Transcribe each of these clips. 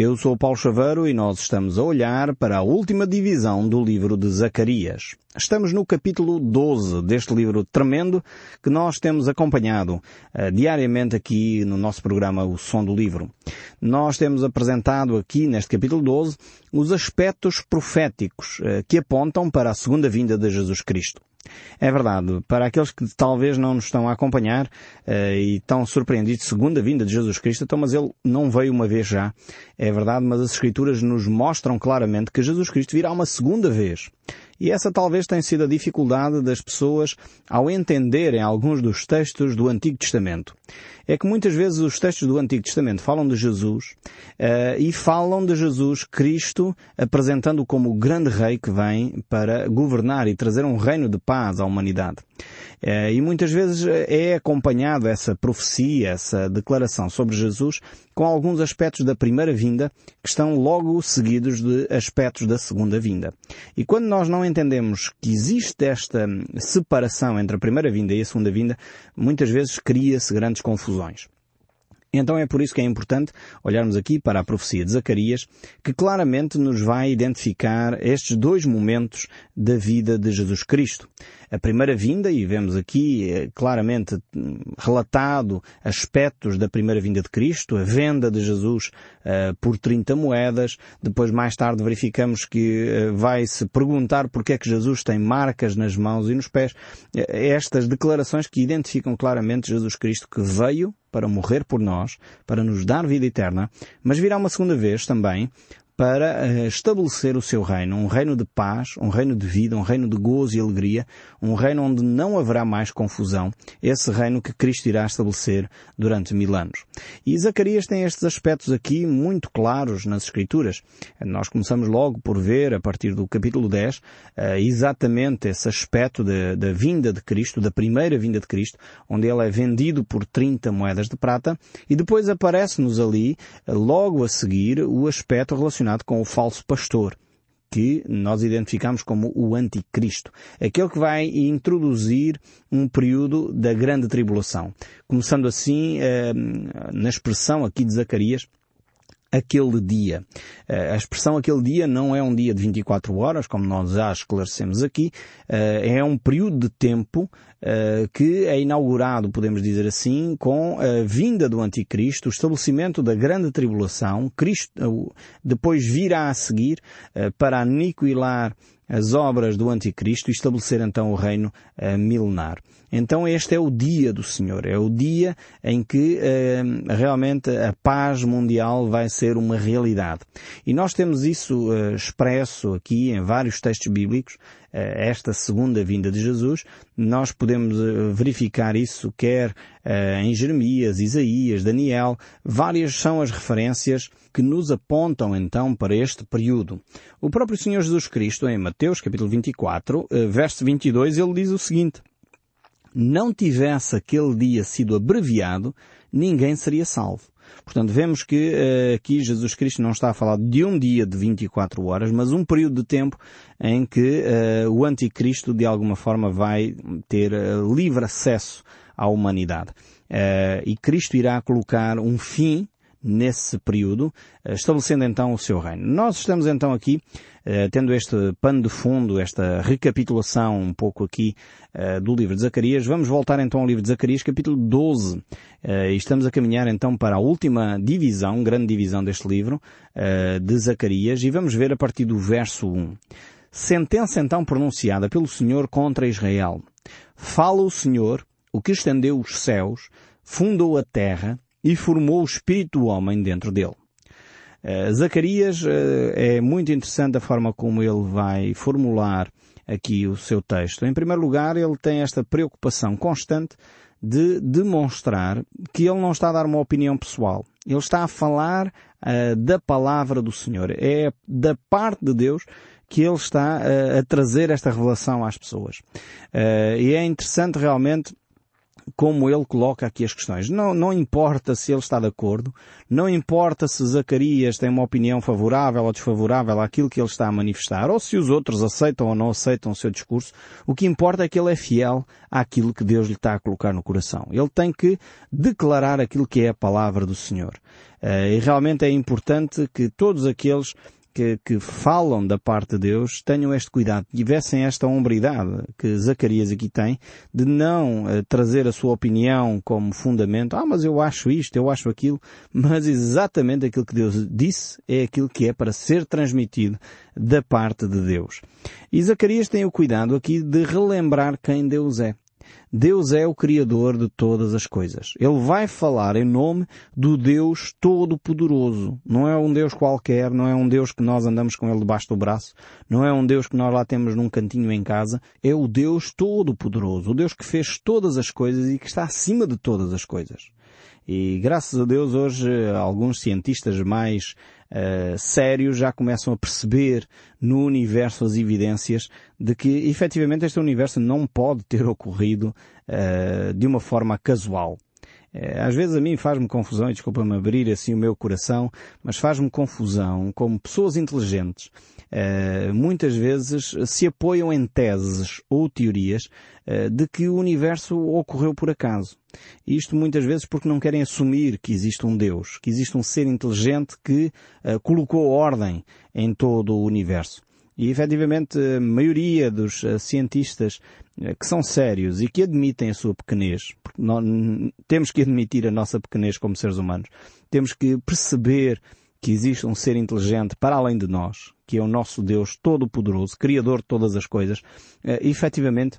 Eu sou Paulo Chaveiro e nós estamos a olhar para a última divisão do livro de Zacarias. Estamos no capítulo 12 deste livro tremendo que nós temos acompanhado uh, diariamente aqui no nosso programa O Som do Livro. Nós temos apresentado aqui neste capítulo 12 os aspectos proféticos uh, que apontam para a segunda vinda de Jesus Cristo. É verdade, para aqueles que talvez não nos estão a acompanhar uh, e estão surpreendidos, segunda vinda de Jesus Cristo, então, mas ele não veio uma vez já. É verdade, mas as Escrituras nos mostram claramente que Jesus Cristo virá uma segunda vez. E essa talvez tenha sido a dificuldade das pessoas ao entenderem alguns dos textos do Antigo Testamento. É que muitas vezes os textos do Antigo Testamento falam de Jesus uh, e falam de Jesus Cristo apresentando-o como o grande rei que vem para governar e trazer um reino de paz à humanidade. Uh, e muitas vezes é acompanhado essa profecia, essa declaração sobre Jesus com alguns aspectos da primeira vinda que estão logo seguidos de aspectos da segunda vinda. E quando nós não entendemos que existe esta separação entre a primeira vinda e a segunda vinda, muitas vezes cria-se grandes confusões. Então é por isso que é importante olharmos aqui para a profecia de Zacarias, que claramente nos vai identificar estes dois momentos da vida de Jesus Cristo. A primeira vinda, e vemos aqui eh, claramente hum, relatado aspectos da primeira vinda de Cristo, a venda de Jesus uh, por 30 moedas, depois mais tarde verificamos que uh, vai-se perguntar porque é que Jesus tem marcas nas mãos e nos pés. Estas declarações que identificam claramente Jesus Cristo que veio para morrer por nós, para nos dar vida eterna, mas virá uma segunda vez também para eh, estabelecer o seu reino, um reino de paz, um reino de vida, um reino de gozo e alegria, um reino onde não haverá mais confusão, esse reino que Cristo irá estabelecer durante mil anos. E Zacarias tem estes aspectos aqui muito claros nas Escrituras. Nós começamos logo por ver, a partir do capítulo 10, eh, exatamente esse aspecto da vinda de Cristo, da primeira vinda de Cristo, onde ele é vendido por 30 moedas de prata, e depois aparece-nos ali, logo a seguir, o aspecto relacionado relacionado com o falso pastor, que nós identificamos como o anticristo, aquele que vai introduzir um período da grande tribulação. Começando assim, eh, na expressão aqui de Zacarias, aquele dia. Eh, a expressão aquele dia não é um dia de 24 horas, como nós já esclarecemos aqui, eh, é um período de tempo eh, que é inaugurado, podemos dizer assim, com a vinda do Anticristo, o estabelecimento da grande tribulação, Cristo depois virá a seguir para aniquilar as obras do Anticristo e estabelecer então o reino uh, milenar. Então este é o dia do Senhor, é o dia em que uh, realmente a paz mundial vai ser uma realidade. E nós temos isso uh, expresso aqui em vários textos bíblicos, esta segunda vinda de Jesus. Nós podemos verificar isso quer em Jeremias, Isaías, Daniel. Várias são as referências que nos apontam então para este período. O próprio Senhor Jesus Cristo, em Mateus capítulo 24, verso 22, ele diz o seguinte, não tivesse aquele dia sido abreviado, ninguém seria salvo. Portanto, vemos que uh, aqui Jesus Cristo não está a falar de um dia de 24 horas, mas um período de tempo em que uh, o anticristo de alguma forma vai ter uh, livre acesso à humanidade. e Cristo irá colocar um fim nesse período, eh, estabelecendo então o seu reino. Nós estamos então aqui, eh, tendo este pano de fundo, esta recapitulação um pouco aqui eh, do livro de Zacarias, vamos voltar então ao livro de Zacarias, capítulo 12. E estamos a caminhar então para a última divisão, grande divisão deste livro de Zacarias, e vamos ver a partir do verso 1. Sentença então pronunciada pelo Senhor contra Israel. Fala o Senhor, o que estendeu os céus, fundou a terra, e formou o espírito do homem dentro dele. Uh, Zacarias uh, é muito interessante a forma como ele vai formular aqui o seu texto. Em primeiro lugar, ele tem esta preocupação constante de demonstrar que ele não está a dar uma opinião pessoal. Ele está a falar uh, da palavra do Senhor. É da parte de Deus que ele está a trazer esta revelação às pessoas. e é interessante realmente como ele coloca aqui as questões. Não, não importa se ele está de acordo, não importa se Zacarias tem uma opinião favorável ou desfavorável àquilo que ele está a manifestar, ou se os outros aceitam ou não aceitam o seu discurso, o que importa é que ele é fiel àquilo que Deus lhe está a colocar no coração. Ele tem que declarar aquilo que é a palavra do Senhor. Eh, e realmente é importante que todos aqueles que, que, falam da parte de Deus tenham este cuidado, tivessem esta hombridade que Zacarias aqui tem, de não uh, trazer a sua opinião como fundamento, ah, mas eu acho isto, eu acho aquilo, mas exatamente aquilo que Deus disse é aquilo que é para ser transmitido da parte de Deus. E Zacarias tem o cuidado aqui de relembrar quem Deus é. Deus é o Criador de todas as coisas. Ele vai falar em nome do Deus Todo-Poderoso. Não é um Deus qualquer, não é um Deus que nós andamos com ele debaixo do braço, não é um Deus que nós lá temos num cantinho em casa. É o Deus Todo-Poderoso, o Deus que fez todas as coisas e que está acima de todas as coisas. E graças a Deus hoje alguns cientistas mais uh, sérios já começam a perceber no universo as evidências de que efetivamente este universo não pode ter ocorrido uh, de uma forma casual. Eh, às vezes a mim faz-me confusão, e desculpa-me abrir assim o meu coração, mas faz-me confusão como pessoas inteligentes uh, muitas vezes se apoiam em teses ou teorias uh, de que o universo ocorreu por acaso. Isto muitas vezes porque não querem assumir que existe um Deus, que existe um ser inteligente que uh, colocou ordem em todo o universo. E efetivamente a maioria dos cientistas que são sérios e que admitem a sua pequenez, porque nós temos que admitir a nossa pequenez como seres humanos, temos que perceber que existe um ser inteligente para além de nós, que é o nosso Deus Todo-Poderoso, Criador de todas as coisas, uh, efetivamente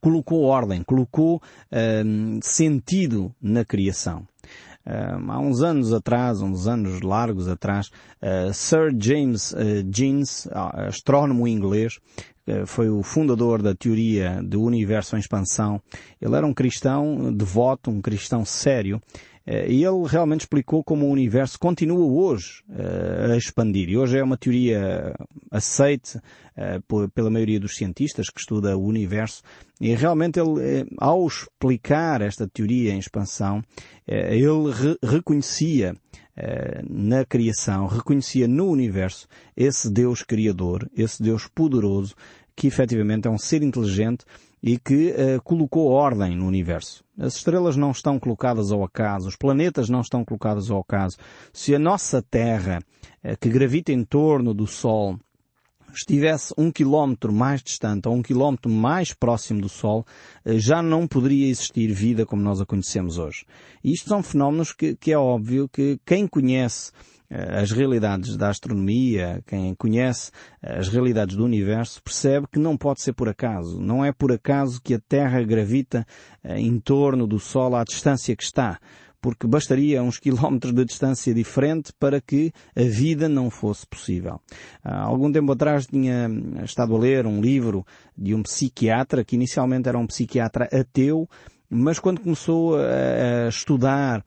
colocou ordem, colocou uh, sentido na criação. Uh, há uns anos atrás, uns anos largos atrás, uh, Sir James uh, Jeans, astrónomo inglês, foi o fundador da teoria do universo em expansão. Ele era um cristão devoto, um cristão sério, eh, e ele realmente explicou como o universo continua hoje eh, a expandir. E hoje é uma teoria aceite eh, pela maioria dos cientistas que estuda o universo. E realmente ele, ao explicar esta teoria em expansão, ele re reconhecia na criação, reconhecia no universo esse Deus criador, esse Deus poderoso, que efetivamente é um ser inteligente e que uh, colocou ordem no universo. As estrelas não estão colocadas ao acaso, os planetas não estão colocados ao acaso. Se a nossa Terra, uh, que gravita em torno do Sol, estivesse um quilómetro mais distante ou um quilómetro mais próximo do Sol, uh, já não poderia existir vida como nós a conhecemos hoje. E isto são fenómenos que, que é óbvio que quem conhece as realidades da astronomia, quem conhece as realidades do universo, percebe que não pode ser por acaso. Não é por acaso que a Terra gravita eh, em torno do Sol à distância que está porque bastaria uns quilómetros de distância diferente para que a vida não fosse possível. Há algum tempo atrás tinha estado a ler um livro de um psiquiatra que inicialmente era um psiquiatra ateu, mas quando começou a estudar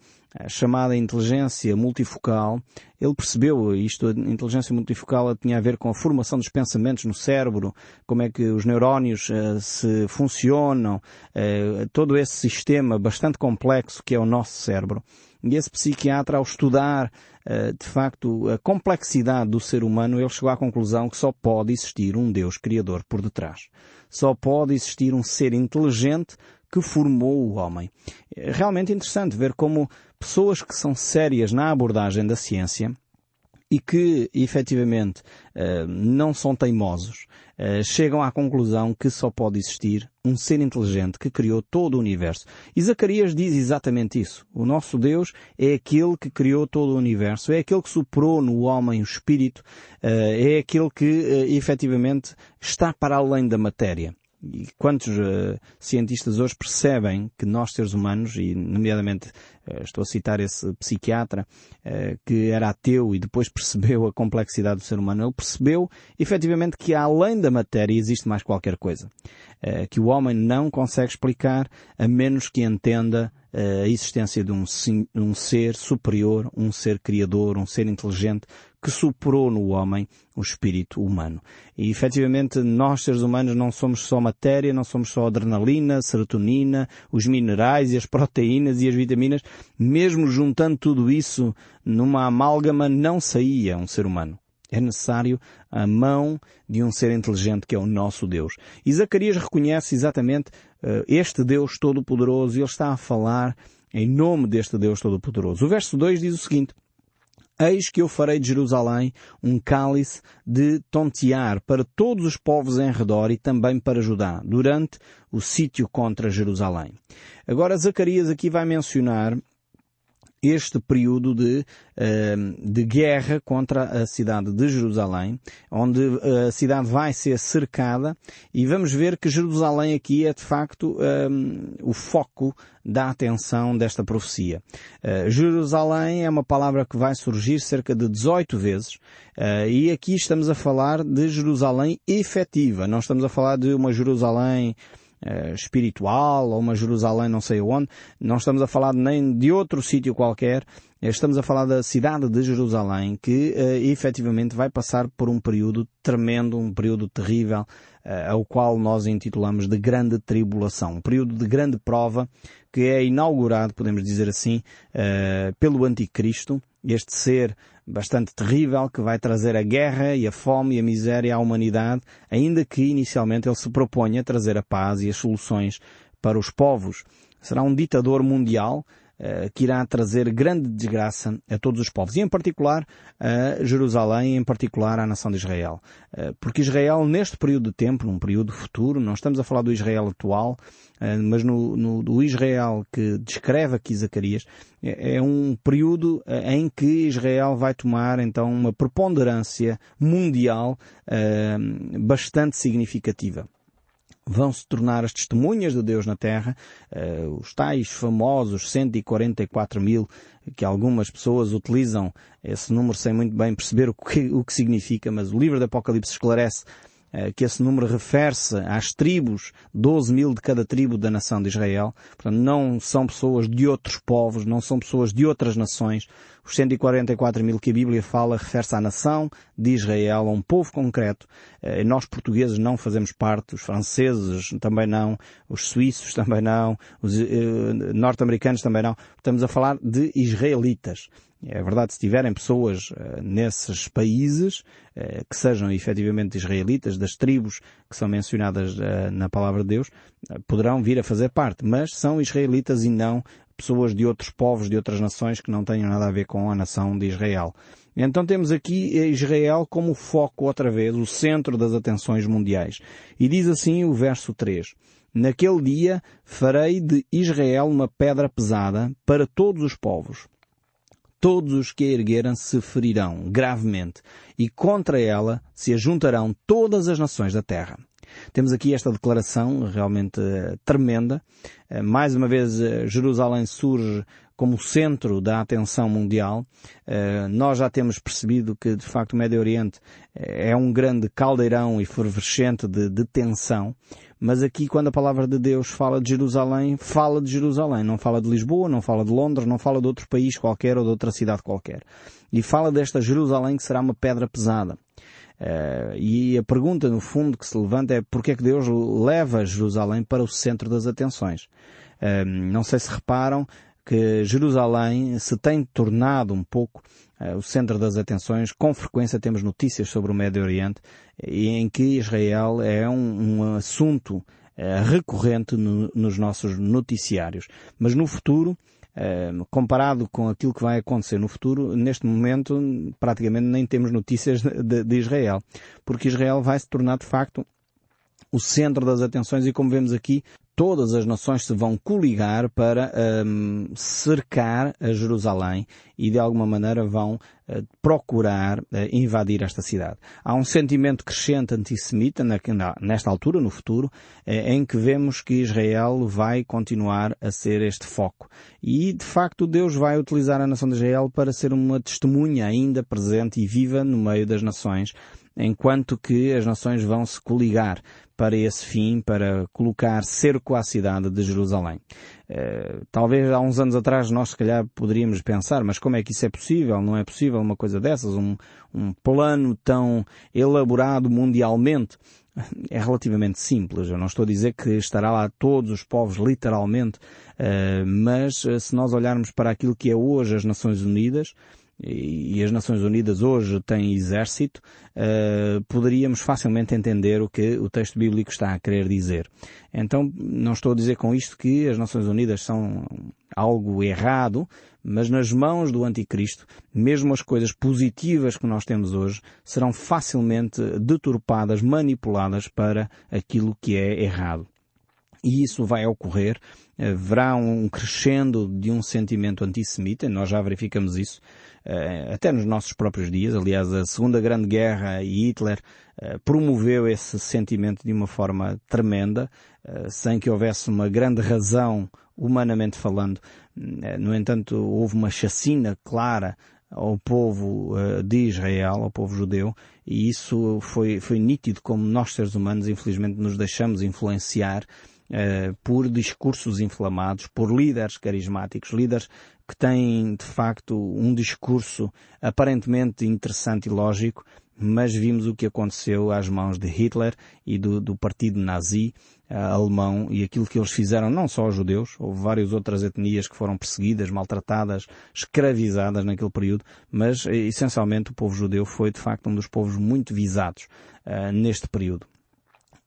chamada inteligência multifocal, ele percebeu isto, a inteligência multifocal tinha a ver com a formação dos pensamentos no cérebro, como é que os neurónios uh, se funcionam, uh, todo esse sistema bastante complexo que é o nosso cérebro. E esse psiquiatra, ao estudar, uh, de facto, a complexidade do ser humano, ele chegou à conclusão que só pode existir um Deus Criador por detrás. Só pode existir um ser inteligente que formou o homem. É realmente interessante ver como pessoas que são sérias na abordagem da ciência e que efetivamente eh, não são teimosos, eh, chegam à conclusão que só pode existir um ser inteligente que criou todo o universo. E Zacarias diz exatamente isso. O nosso Deus é aquele que criou todo o universo, é aquele que soprou no homem o espírito, eh, é aquele que efetivamente está para além da matéria. E quantos uh, cientistas hoje percebem que nós, seres humanos, e nomeadamente estou a citar esse psiquiatra que era ateu e depois percebeu a complexidade do ser humano. Ele percebeu efetivamente que além da matéria existe mais qualquer coisa. Que o homem não consegue explicar a menos que entenda a existência de um, um ser superior, um ser criador, um ser inteligente que superou no homem o espírito humano. E efetivamente nós seres humanos não somos só matéria, não somos só adrenalina, serotonina, os minerais e as proteínas e as vitaminas. Mesmo juntando tudo isso numa amálgama não saía um ser humano. É necessário a mão de um ser inteligente que é o nosso Deus. E Zacarias reconhece exatamente uh, este Deus Todo-Poderoso e ele está a falar em nome deste Deus Todo-Poderoso. O verso 2 diz o seguinte, Eis que eu farei de Jerusalém um cálice de tontear para todos os povos em redor e também para Judá, durante o sítio contra Jerusalém. Agora Zacarias aqui vai mencionar este período de, ehm, de guerra contra a cidade de Jerusalém, onde eh, a cidade vai ser cercada e vamos ver que Jerusalém aqui é de facto ehm, o foco da atenção desta profecia. Uh, Jerusalém é uma palavra que vai surgir cerca de 18 vezes uh, e aqui estamos a falar de Jerusalém efetiva. Não estamos a falar de uma Jerusalém uh, espiritual ou uma Jerusalém não sei onde. Não estamos a falar nem de outro sítio qualquer. Estamos a falar da cidade de Jerusalém que uh, efetivamente vai passar por um período tremendo, um período terrível, uh, ao qual nós intitulamos de grande tribulação. Um período de grande prova que é inaugurado, podemos dizer assim, uh, pelo Anticristo, este ser bastante terrível que vai trazer a guerra e a fome e a miséria à humanidade, ainda que inicialmente ele se proponha trazer a paz e as soluções para os povos. Será um ditador mundial que irá trazer grande desgraça a todos os povos, e em particular a Jerusalém, em particular à nação de Israel. Uh, porque Israel, neste período de tempo, num período futuro, não estamos a falar do Israel atual, uh, mas no, no, do Israel que descreve aqui Zacarias, é, é um período em que Israel vai tomar então uma preponderância mundial bastante significativa vão se tornar as testemunhas de Deus na Terra, uh, os tais famosos 144 mil, que algumas pessoas utilizam esse número sem muito bem perceber o que, o que significa, mas o livro do Apocalipse esclarece uh, que esse número refere-se às tribos, 12 mil de cada tribo da nação de Israel. Portanto, não são pessoas de outros povos, não são pessoas de outras nações, os 144 mil que a Bíblia fala refere-se à nação de Israel, a um povo concreto. Eh, nós portugueses não fazemos parte, os franceses também não, os suíços também não, os eh, norte-americanos também não. Estamos a falar de israelitas. É verdade, se tiverem pessoas uh, nesses países que sejam efetivamente israelitas, das tribos que são mencionadas na palavra de Deus, poderão vir a fazer parte, mas são israelitas e não pessoas de outros povos, de outras nações que não tenham nada a ver com a nação de Israel. Então temos aqui Israel como foco outra vez, o centro das atenções mundiais. E diz assim o verso 3. Naquele dia farei de Israel uma pedra pesada para todos os povos. Todos os que a ergueram se ferirão gravemente, e contra ela se ajuntarão todas as nações da terra. Temos aqui esta declaração realmente uh, tremenda. Uh, mais uma vez, uh, Jerusalém surge como centro da atenção mundial. nós já temos percebido que, de facto, o Médio Oriente é um grande caldeirão efervescente de, de tensão. Mas aqui, quando a palavra de Deus fala de Jerusalém, fala de Jerusalém. Não fala de Lisboa, não fala de Londres, não fala de outro país qualquer ou de outra cidade qualquer. E fala desta Jerusalém que será uma pedra pesada. Uh, e a pergunta, no fundo, que se levanta é porque é que Deus leva Jerusalém para o centro das atenções. Uh, não sei se reparam que Jerusalém se tem tornado um pouco uh, o centro das atenções. Com frequência temos notícias sobre o Médio Oriente e em que Israel é um, um assunto recorrente no, nos nossos noticiários. Mas no futuro, comparado com aquilo que vai acontecer no futuro, neste momento praticamente nem temos notícias de, de Israel, porque Israel vai se tornar de facto o centro das atenções e como vemos aqui, todas as nações se vão coligar para um, cercar a Jerusalém e de alguma maneira vão uh, procurar uh, invadir esta cidade. Há um sentimento crescente antissemita nesta altura, no futuro, em que vemos que Israel vai continuar a ser este foco. E de facto Deus vai utilizar a nação de Israel para ser uma testemunha ainda presente e viva no meio das nações enquanto que as nações vão se coligar para esse fim, para colocar cerco à cidade de Jerusalém. Uh, talvez há uns anos atrás nós se calhar poderíamos pensar, mas como é que isso é possível? Não é possível uma coisa dessas? Um, um plano tão elaborado mundialmente? É relativamente simples. Eu não estou a dizer que estará lá todos os povos literalmente, uh, mas uh, se nós olharmos para aquilo que é hoje as Nações Unidas, e as Nações Unidas hoje têm exército, uh, poderíamos facilmente entender o que o texto bíblico está a querer dizer. Então, não estou a dizer com isto que as Nações Unidas são algo errado, mas nas mãos do Anticristo, mesmo as coisas positivas que nós temos hoje serão facilmente deturpadas, manipuladas para aquilo que é errado. E isso vai ocorrer, haverá um crescendo de um sentimento antissemita, nós já verificamos isso, eh, até nos nossos próprios dias. Aliás, a Segunda Grande Guerra e Hitler eh, promoveu esse sentimento de uma forma tremenda, eh, sem que houvesse uma grande razão, humanamente falando. No entanto, houve uma chacina clara ao povo de Israel, ao povo judeu, e isso foi, foi nítido como nós seres humanos, infelizmente, nos deixamos influenciar por discursos inflamados, por líderes carismáticos, líderes que têm de facto um discurso aparentemente interessante e lógico, mas vimos o que aconteceu às mãos de Hitler e do, do partido nazi uh, alemão e aquilo que eles fizeram não só aos judeus, houve várias outras etnias que foram perseguidas, maltratadas, escravizadas naquele período, mas eh, essencialmente o povo judeu foi de facto um dos povos muito visados uh, neste período.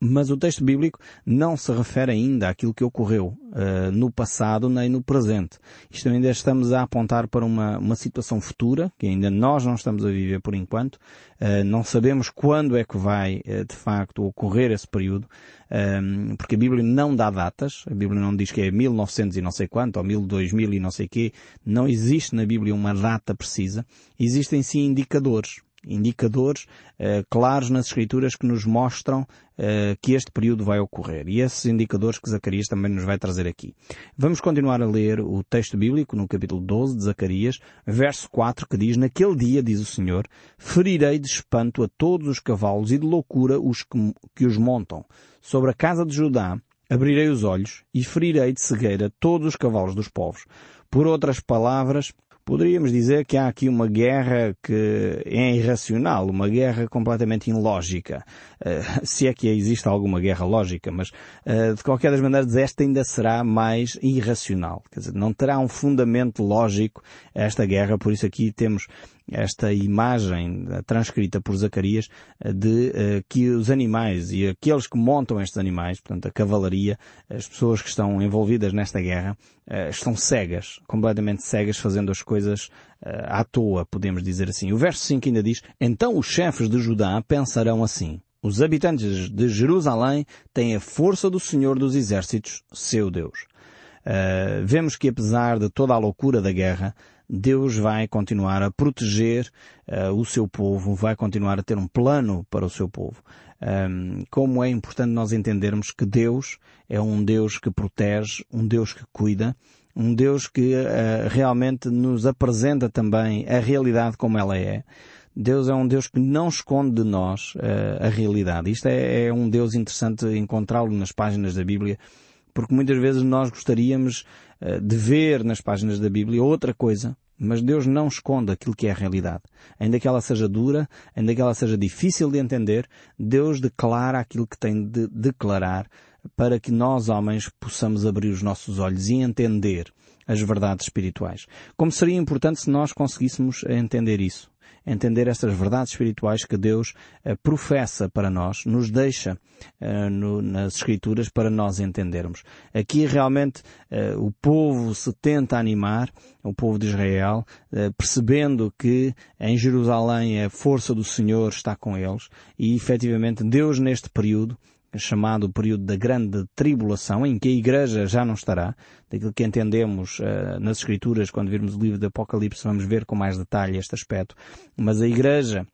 Mas o texto bíblico não se refere ainda àquilo que ocorreu uh, no passado nem no presente. Isto ainda estamos a apontar para uma, uma situação futura, que ainda nós não estamos a viver por enquanto. Uh, não sabemos quando é que vai, uh, de facto, ocorrer esse período, porque a Bíblia não dá datas. A Bíblia não diz que é 1900 e não sei quanto, ou 1200 e não sei quê. Não existe na Bíblia uma data precisa. Existem sim indicadores indicadores uh, claros nas Escrituras que nos mostram uh, que este período vai ocorrer. E esses indicadores que Zacarias também nos vai trazer aqui. Vamos continuar a ler o texto bíblico no capítulo 12 de Zacarias, verso 4, que diz, Naquele dia, diz o Senhor, ferirei de espanto a todos os cavalos e de loucura os que, que os montam. Sobre a casa de Judá abrirei os olhos e ferirei de cegueira todos os cavalos dos povos. Por outras palavras, Poderíamos dizer que há aqui uma guerra que é irracional, uma guerra completamente ilógica. Uh, se é que existe alguma guerra lógica, mas uh, de qualquer das maneiras esta ainda será mais irracional. Quer dizer, não terá um fundamento lógico esta guerra, por isso aqui temos esta imagem transcrita por Zacarias de uh, que os animais e aqueles que montam estes animais, portanto a cavalaria, as pessoas que estão envolvidas nesta guerra, uh, estão cegas, completamente cegas, fazendo as coisas uh, à toa, podemos dizer assim. O verso 5 ainda diz, então os chefes de Judá pensarão assim, os habitantes de Jerusalém têm a força do Senhor dos Exércitos, seu Deus. Vemos que apesar de toda a loucura da guerra, Deus vai continuar a proteger uh, o seu povo, vai continuar a ter um plano para o seu povo. Um, como é importante nós entendermos que Deus é um Deus que protege, um Deus que cuida, um Deus que uh, realmente nos apresenta também a realidade como ela é. Deus é um Deus que não esconde de nós uh, a realidade. Isto é, é um Deus interessante encontrá-lo nas páginas da Bíblia, porque muitas vezes nós gostaríamos de ver nas páginas da Bíblia outra coisa, mas Deus não esconde aquilo que é a realidade. Ainda que ela seja dura, ainda que ela seja difícil de entender, Deus declara aquilo que tem de declarar para que nós, homens, possamos abrir os nossos olhos e entender as verdades espirituais. Como seria importante se nós conseguíssemos entender isso entender estas verdades espirituais que Deus uh, professa para nós, nos deixa no, nas Escrituras para nós entendermos. Aqui realmente uh, o povo se tenta animar, o povo de Israel, percebendo que em Jerusalém a força do Senhor está com eles e efetivamente Deus neste período chamado período da grande tribulação, em que a Igreja já não estará, daquilo que entendemos uh, nas Escrituras, quando virmos o livro do Apocalipse, vamos ver com mais detalhe este aspecto, mas a Igreja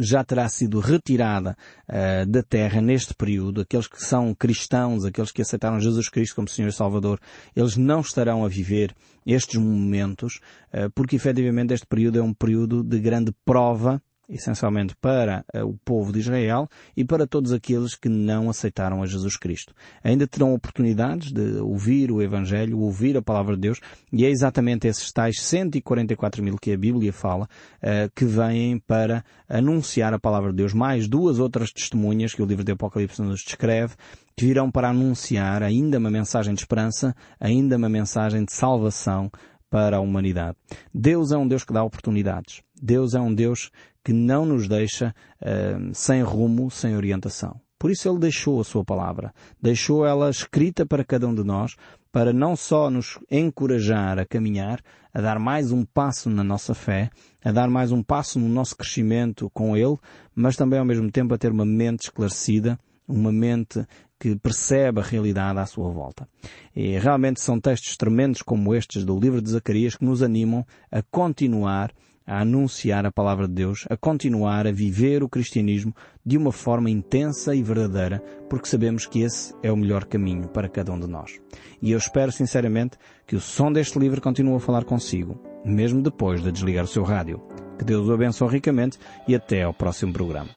já terá sido retirada uh, da terra neste período. Aqueles que são cristãos, aqueles que aceitaram Jesus Cristo como Senhor e Salvador, eles não estarão a viver estes momentos, uh, porque efetivamente este período é um período de grande prova essencialmente para eh, o povo de Israel e para todos aqueles que não aceitaram a Jesus Cristo. Ainda terão oportunidades de ouvir o Evangelho, ouvir a Palavra de Deus, e é exatamente esses tais 144 mil que a Bíblia fala, eh, que vêm para anunciar a Palavra de Deus, mais duas outras testemunhas que o livro de Apocalipse nos descreve, que virão para anunciar ainda uma mensagem de esperança, ainda uma mensagem de salvação para a humanidade. Deus é um Deus que dá oportunidades. Deus é um Deus que não nos deixa uh, sem rumo, sem orientação. Por isso ele deixou a sua palavra, deixou ela escrita para cada um de nós, para não só nos encorajar a caminhar, a dar mais um passo na nossa fé, a dar mais um passo no nosso crescimento com ele, mas também ao mesmo tempo a ter uma mente esclarecida, uma mente que percebe a realidade à sua volta. E realmente são textos tremendos como estes do livro de Zacarias que nos animam a continuar a anunciar a palavra de Deus, a continuar a viver o cristianismo de uma forma intensa e verdadeira, porque sabemos que esse é o melhor caminho para cada um de nós. E eu espero sinceramente que o som deste livro continue a falar consigo, mesmo depois de desligar o seu rádio. Que Deus o abençoe ricamente e até ao próximo programa.